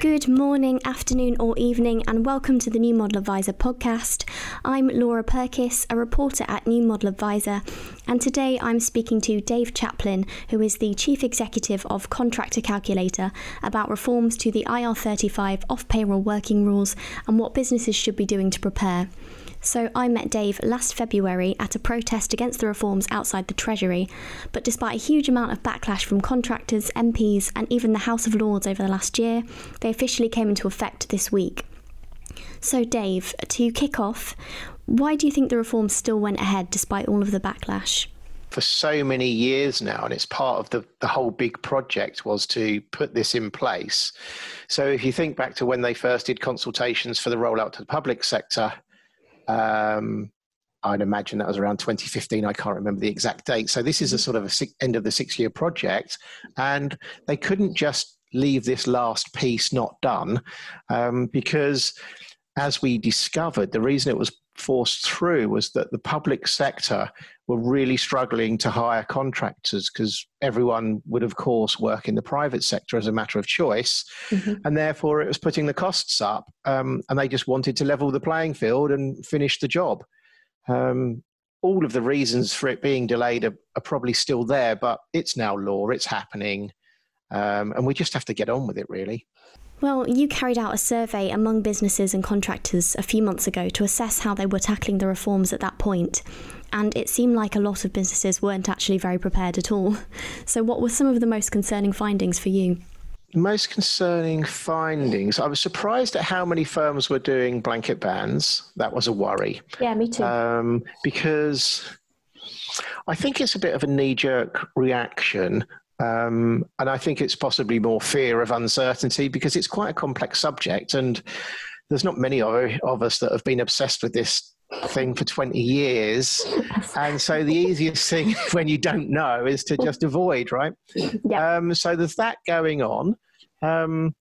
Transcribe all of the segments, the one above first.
Good morning, afternoon, or evening, and welcome to the New Model Adviser podcast. I'm Laura Purkess, a reporter at New Model Adviser, and today I'm speaking to Dave Chaplin, who is the Chief Executive of ContractorCalculator, about reforms to the IR35 off payroll working rules and what businesses should be doing to prepare. So I met Dave last February at a protest against the reforms outside the Treasury. But despite a huge amount of backlash from contractors, MPs, and even the House of Lords over the last year, they officially came into effect this week. So, Dave, to kick off, why do you think the reforms still went ahead despite all of the backlash? for so many years now, and it's part of the, the whole big project was to put this in place. So if you think back to when they first did consultations for the rollout to the public sector, um, I'd imagine that was around 2015. I can't remember the exact date. So this is a sort of a six, end of the six-year project, and they couldn't just leave this last piece not done um, because, as we discovered, the reason it was forced through was that the public sector were really struggling to hire contractors because everyone would, of course, work in the private sector as a matter of choice. Mm-hmm. And therefore, it was putting the costs up. Um, and they just wanted to level the playing field and finish the job. Um, all of the reasons for it being delayed are, are, probably still there, but it's now law, it's happening. Um, and we just have to get on with it, really. Well, you carried out a survey among businesses and contractors a few months ago to assess how they were tackling the reforms at that point, and it seemed like a lot of businesses weren't actually very prepared at all. So, what were some of the most concerning findings for you? Most concerning findings. I was surprised at how many firms were doing blanket bans. That was a worry. Yeah, me too. Um, because I think it's a bit of a knee jerk reaction um, and I think it's possibly more fear of uncertainty because it's quite a complex subject. And there's not many of, of us that have been obsessed with this thing for 20 years. And so the easiest thing when you don't know is to just avoid, right? Yeah. Um, so there's that going on. Um,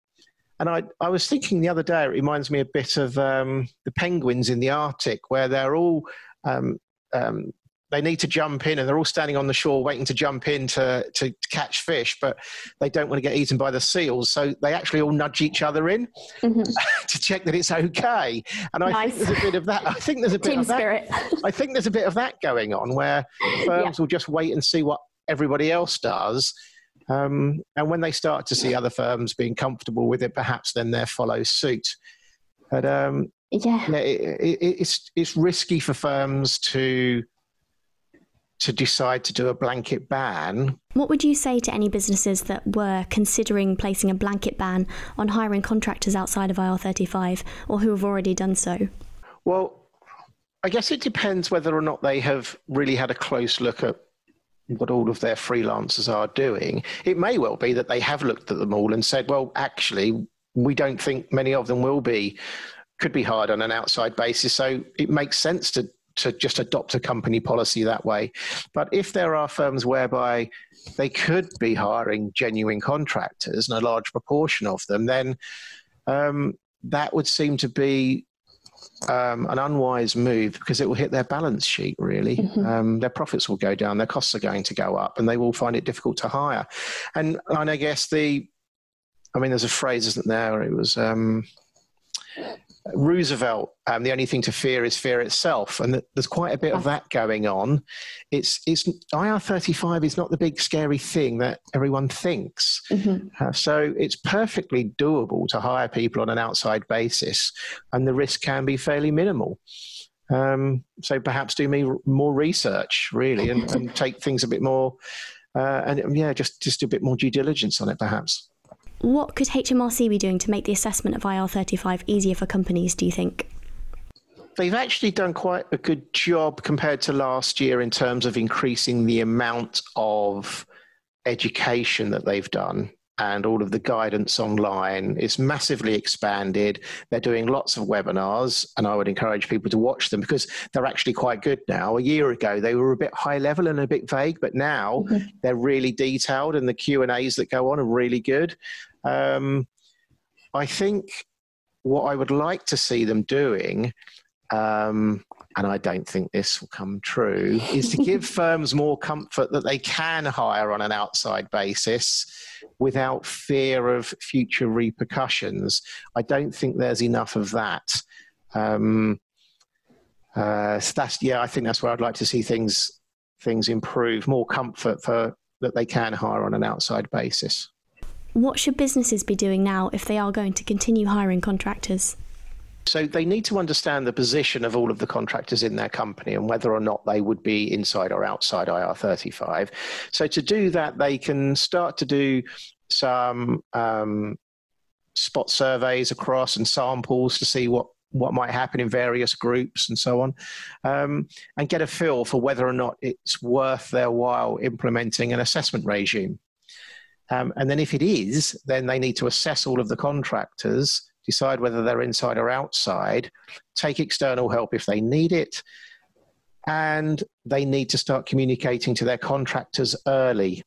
and I, I was thinking the other day, it reminds me a bit of um, the penguins in the Arctic, where they're all um, um, they need to jump in and they're all standing on the shore waiting to jump in to, to, to, catch fish, but they don't want to get eaten by the seals. So they actually all nudge each other in mm-hmm. to check that it's okay. And I nice. think there's a bit of that. I think there's a bit Team of spirit. that. I think there's a bit of that going on where firms yeah. will just wait and see what everybody else does. Um, and when they start to see other firms being comfortable with it, perhaps then they follow suit. But um, yeah, it, it, it's it's risky for firms to to decide to do a blanket ban. What would you say to any businesses that were considering placing a blanket ban on hiring contractors outside of IR35 or who have already done so? Well, I guess it depends whether or not they have really had a close look at what all of their freelancers are doing. It may well be that they have looked at them all and said, well, actually, we don't think many of them will be could be hired on an outside basis. So it makes sense to to just adopt a company policy that way. But if there are firms whereby they could be hiring genuine contractors and a large proportion of them, then um, that would seem to be um, an unwise move because it will hit their balance sheet really. Mm-hmm. Um, their profits will go down, their costs are going to go up, and they will find it difficult to hire. And, and I guess the, I mean, there's a phrase, isn't there? It was. Um, Roosevelt, um, the only thing to fear is fear itself, and there's quite a bit of that going on. It's it's IR thirty five is not the big scary thing that everyone thinks. Mm-hmm. Uh, so it's perfectly doable to hire people on an outside basis, and the risk can be fairly minimal. Um, so perhaps do me more research really, and, and take things a bit more, uh, and yeah, just just a bit more due diligence on it, perhaps. What could HMRC be doing to make the assessment of IR35 easier for companies, do you think? They've actually done quite a good job compared to last year in terms of increasing the amount of education that they've done and all of the guidance online is massively expanded. They're doing lots of webinars, and I would encourage people to watch them because they're actually quite good now. A year ago, they were a bit high level and a bit vague, but now mm-hmm. they're really detailed, and the Q and A's that go on are really good. Um, I think what I would like to see them doing, um, and I don't think this will come true, is to give firms more comfort that they can hire on an outside basis without fear of future repercussions. I don't think there's enough of that. Um, uh, so that's yeah, I think that's where I'd like to see things things improve. More comfort for that they can hire on an outside basis. What should businesses be doing now if they are going to continue hiring contractors? So they need to understand the position of all of the contractors in their company and whether or not they would be inside or outside IR35. So to do that, they can start to do some um, spot surveys across and samples to see what what might happen in various groups and so on, um, and get a feel for whether or not it's worth their while implementing an assessment regime. Um, and then if it is, then they need to assess all of the contractors decide whether they're inside or outside, take external help if they need it, and they need to start communicating to their contractors early.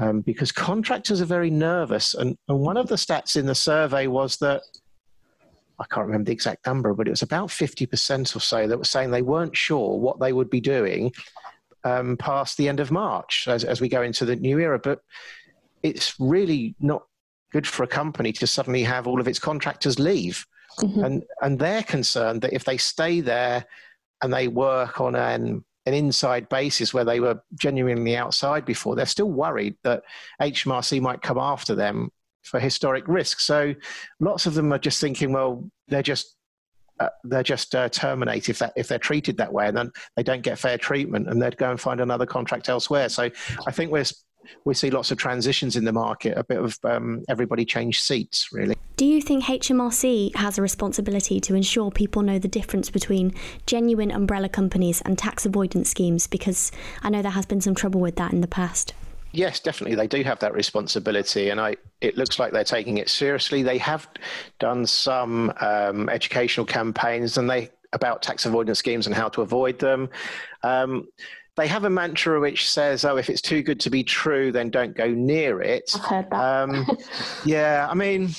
Um, because contractors are very nervous. And, and one of the stats in the survey was that I can't remember the exact number, but it was about 50% or so that were saying they weren't sure what they would be doing um, past the end of March as, as we go into the new era. But it's really not good for a company to suddenly have all of its contractors leave. Mm-hmm. And, and they're concerned that if they stay there and they work on an, an inside basis where they were genuinely outside before, they're still worried that HMRC might come after them for historic risk. So lots of them are just thinking, well, they're just uh, they're just uh, terminated if that if they're treated that way, and then they don't get fair treatment, and they'd go and find another contract elsewhere. So I think we're we see lots of transitions in the market, a bit of um, everybody change seats, really. Do you think HMRC has a responsibility to ensure people know the difference between genuine umbrella companies and tax avoidance schemes? Because I know there has been some trouble with that in the past. Yes, definitely. They do have that responsibility, and I, it looks like they're taking it seriously. They have done some um, educational campaigns, and they about tax avoidance schemes and how to avoid them. Um, they have a mantra which says, "Oh, if it's too good to be true, then don't go near it." I've heard that. Um, yeah, I mean,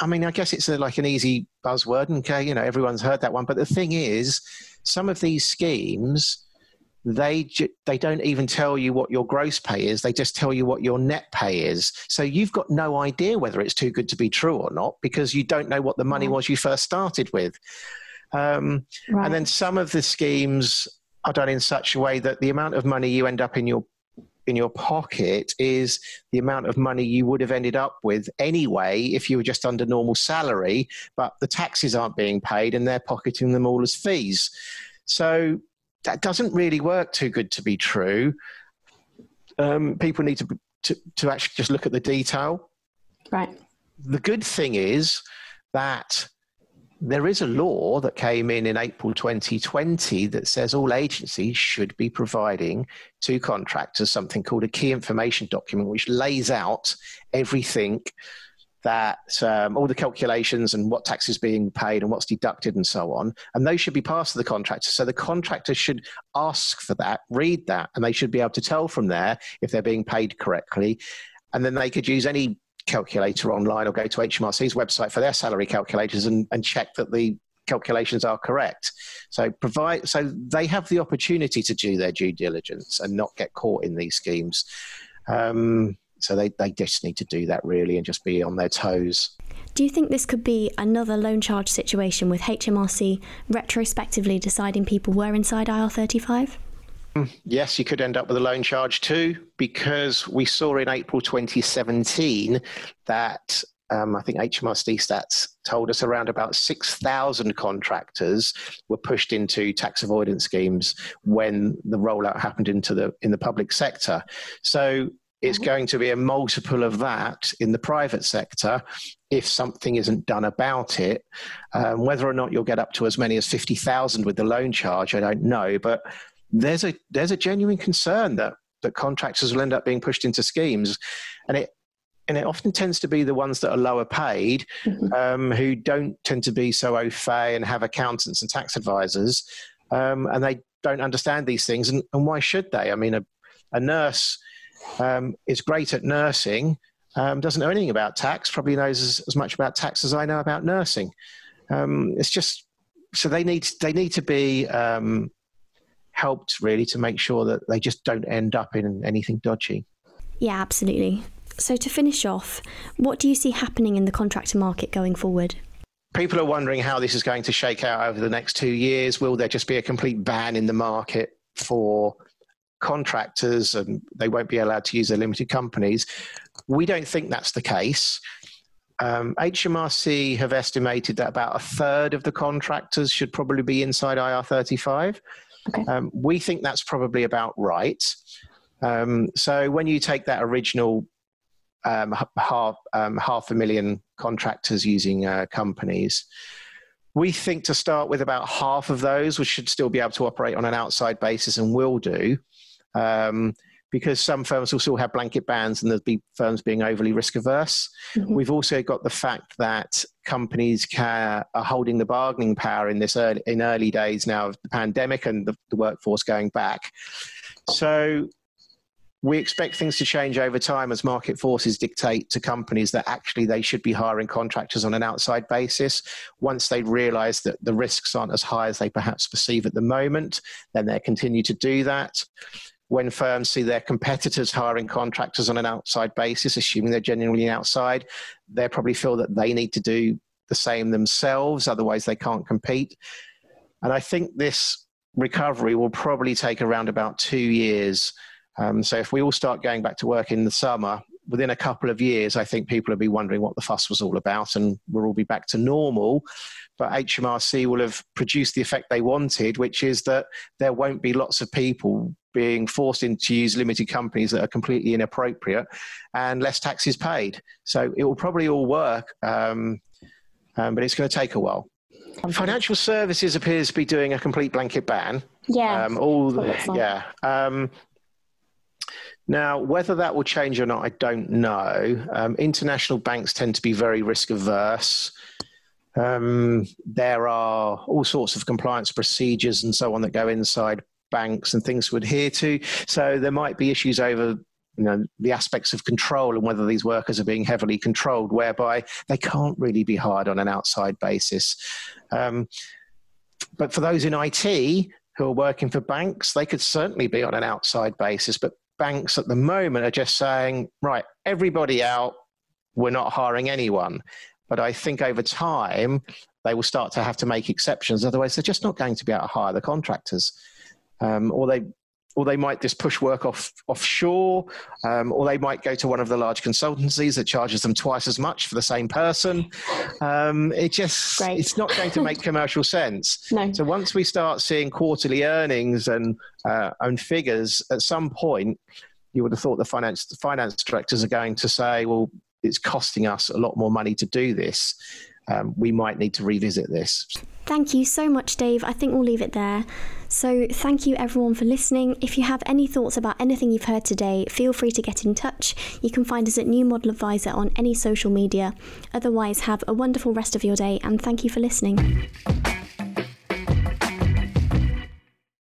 I mean, I guess it's a, like an easy buzzword, and okay, you know, everyone's heard that one. But the thing is, some of these schemes they they don't even tell you what your gross pay is they just tell you what your net pay is so you've got no idea whether it's too good to be true or not because you don't know what the money was you first started with um, right. and then some of the schemes are done in such a way that the amount of money you end up in your in your pocket is the amount of money you would have ended up with anyway if you were just under normal salary, but the taxes aren't being paid and they're pocketing them all as fees. So that doesn't really work too good to be true. Um, people need to, to, to actually just look at the detail. Right. The good thing is that there is a law that came in in April 2020 that says all agencies should be providing to contractors something called a key information document, which lays out everything that um, all the calculations and what tax is being paid and what's deducted and so on. And those should be passed to the contractor. So the contractor should ask for that, read that, and they should be able to tell from there if they're being paid correctly. And then they could use any calculator online or go to HMRC's website for their salary calculators and, and check that the calculations are correct. So provide so they have the opportunity to do their due diligence and not get caught in these schemes. Um, so they, they just need to do that really and just be on their toes. Do you think this could be another loan charge situation with HMRC retrospectively deciding people were inside IR35? Yes, you could end up with a loan charge too, because we saw in April 2017 that um, I think HMRC stats told us around about 6,000 contractors were pushed into tax avoidance schemes when the rollout happened into the in the public sector. So it's mm-hmm. going to be a multiple of that in the private sector if something isn't done about it. Um, whether or not you'll get up to as many as 50,000 with the loan charge, I don't know, but there's a there's a genuine concern that that contractors will end up being pushed into schemes, and it and it often tends to be the ones that are lower paid, mm-hmm. um, who don't tend to be so au fait and have accountants and tax advisors, um, and they don't understand these things. And, and why should they? I mean, a, a nurse um, is great at nursing, um, doesn't know anything about tax, probably knows as, as, much about tax as I know about nursing. Um, it's just so they need they need to be um, helped really to make sure that they just don't end up in anything dodgy. Yeah, absolutely. So, to finish off, what do you see happening in the contractor market going forward? People are wondering how this is going to shake out over the next two years. Will there just be a complete ban in the market for contractors and they won't be allowed to use their limited companies? We don't think that's the case. Um, HMRC have estimated that about a third of the contractors should probably be inside IR35. Okay. Um, we think that's probably about right. Um, so when you take that original um, half, um, half a million contractors using uh, companies, we think to start with about half of those, which should still be able to operate on an outside basis and will do. Um, because some firms will still have blanket bans and there'll be firms being overly risk averse. Mm-hmm. We've also got the fact that companies can, are holding the bargaining power in this early, in early days now of the pandemic and the, the workforce going back. So we expect things to change over time as market forces dictate to companies that actually they should be hiring contractors on an outside basis. Once they realize that the risks aren't as high as they perhaps perceive at the moment, then they continue to do that when firms see their competitors hiring contractors on an outside basis, assuming they're genuinely outside, they probably feel that they need to do the same themselves, otherwise, they can't compete. And I think this recovery will probably take around about two years. Um, so if we all start going back to work in the summer, within a couple of years, I think people will be wondering what the fuss was all about and we'll all be back to normal. But HMRC will have produced the effect they wanted, which is that there won't be lots of people being forced into use limited companies that are completely inappropriate and less taxes paid. So it will probably all work, um, um, but it's going to take a while. Financial services appears to be doing a complete blanket ban. Yeah. Um, all the, yeah. Um, now, whether that will change or not, I don't know. Um, international banks tend to be very risk averse. Um, there are all sorts of compliance procedures and so on that go inside banks and things to adhere to. So there might be issues over you know the aspects of control and whether these workers are being heavily controlled, whereby they can't really be hired on an outside basis. Um, but for those in IT who are working for banks, they could certainly be on an outside basis. But banks at the moment are just saying, right, everybody out, we're not hiring anyone. But I think over time, they will start to have to make exceptions. Otherwise, they're just not going to be able to hire the contractors um, or they or they might just push work off offshore, um, or they might go to one of the large consultancies that charges them twice as much for the same person. Um, it just Great. it's not going to make commercial sense. No. So once we start seeing quarterly earnings and uh, and figures, at some point, you would have thought the finance the finance directors are going to say, well, it's costing us a lot more money to do this. Um, we might need to revisit this. Thank you so much, Dave. I think we'll leave it there. So, thank you everyone for listening. If you have any thoughts about anything you've heard today, feel free to get in touch. You can find us at New Model Adviser on any social media. Otherwise, have a wonderful rest of your day and thank you for listening.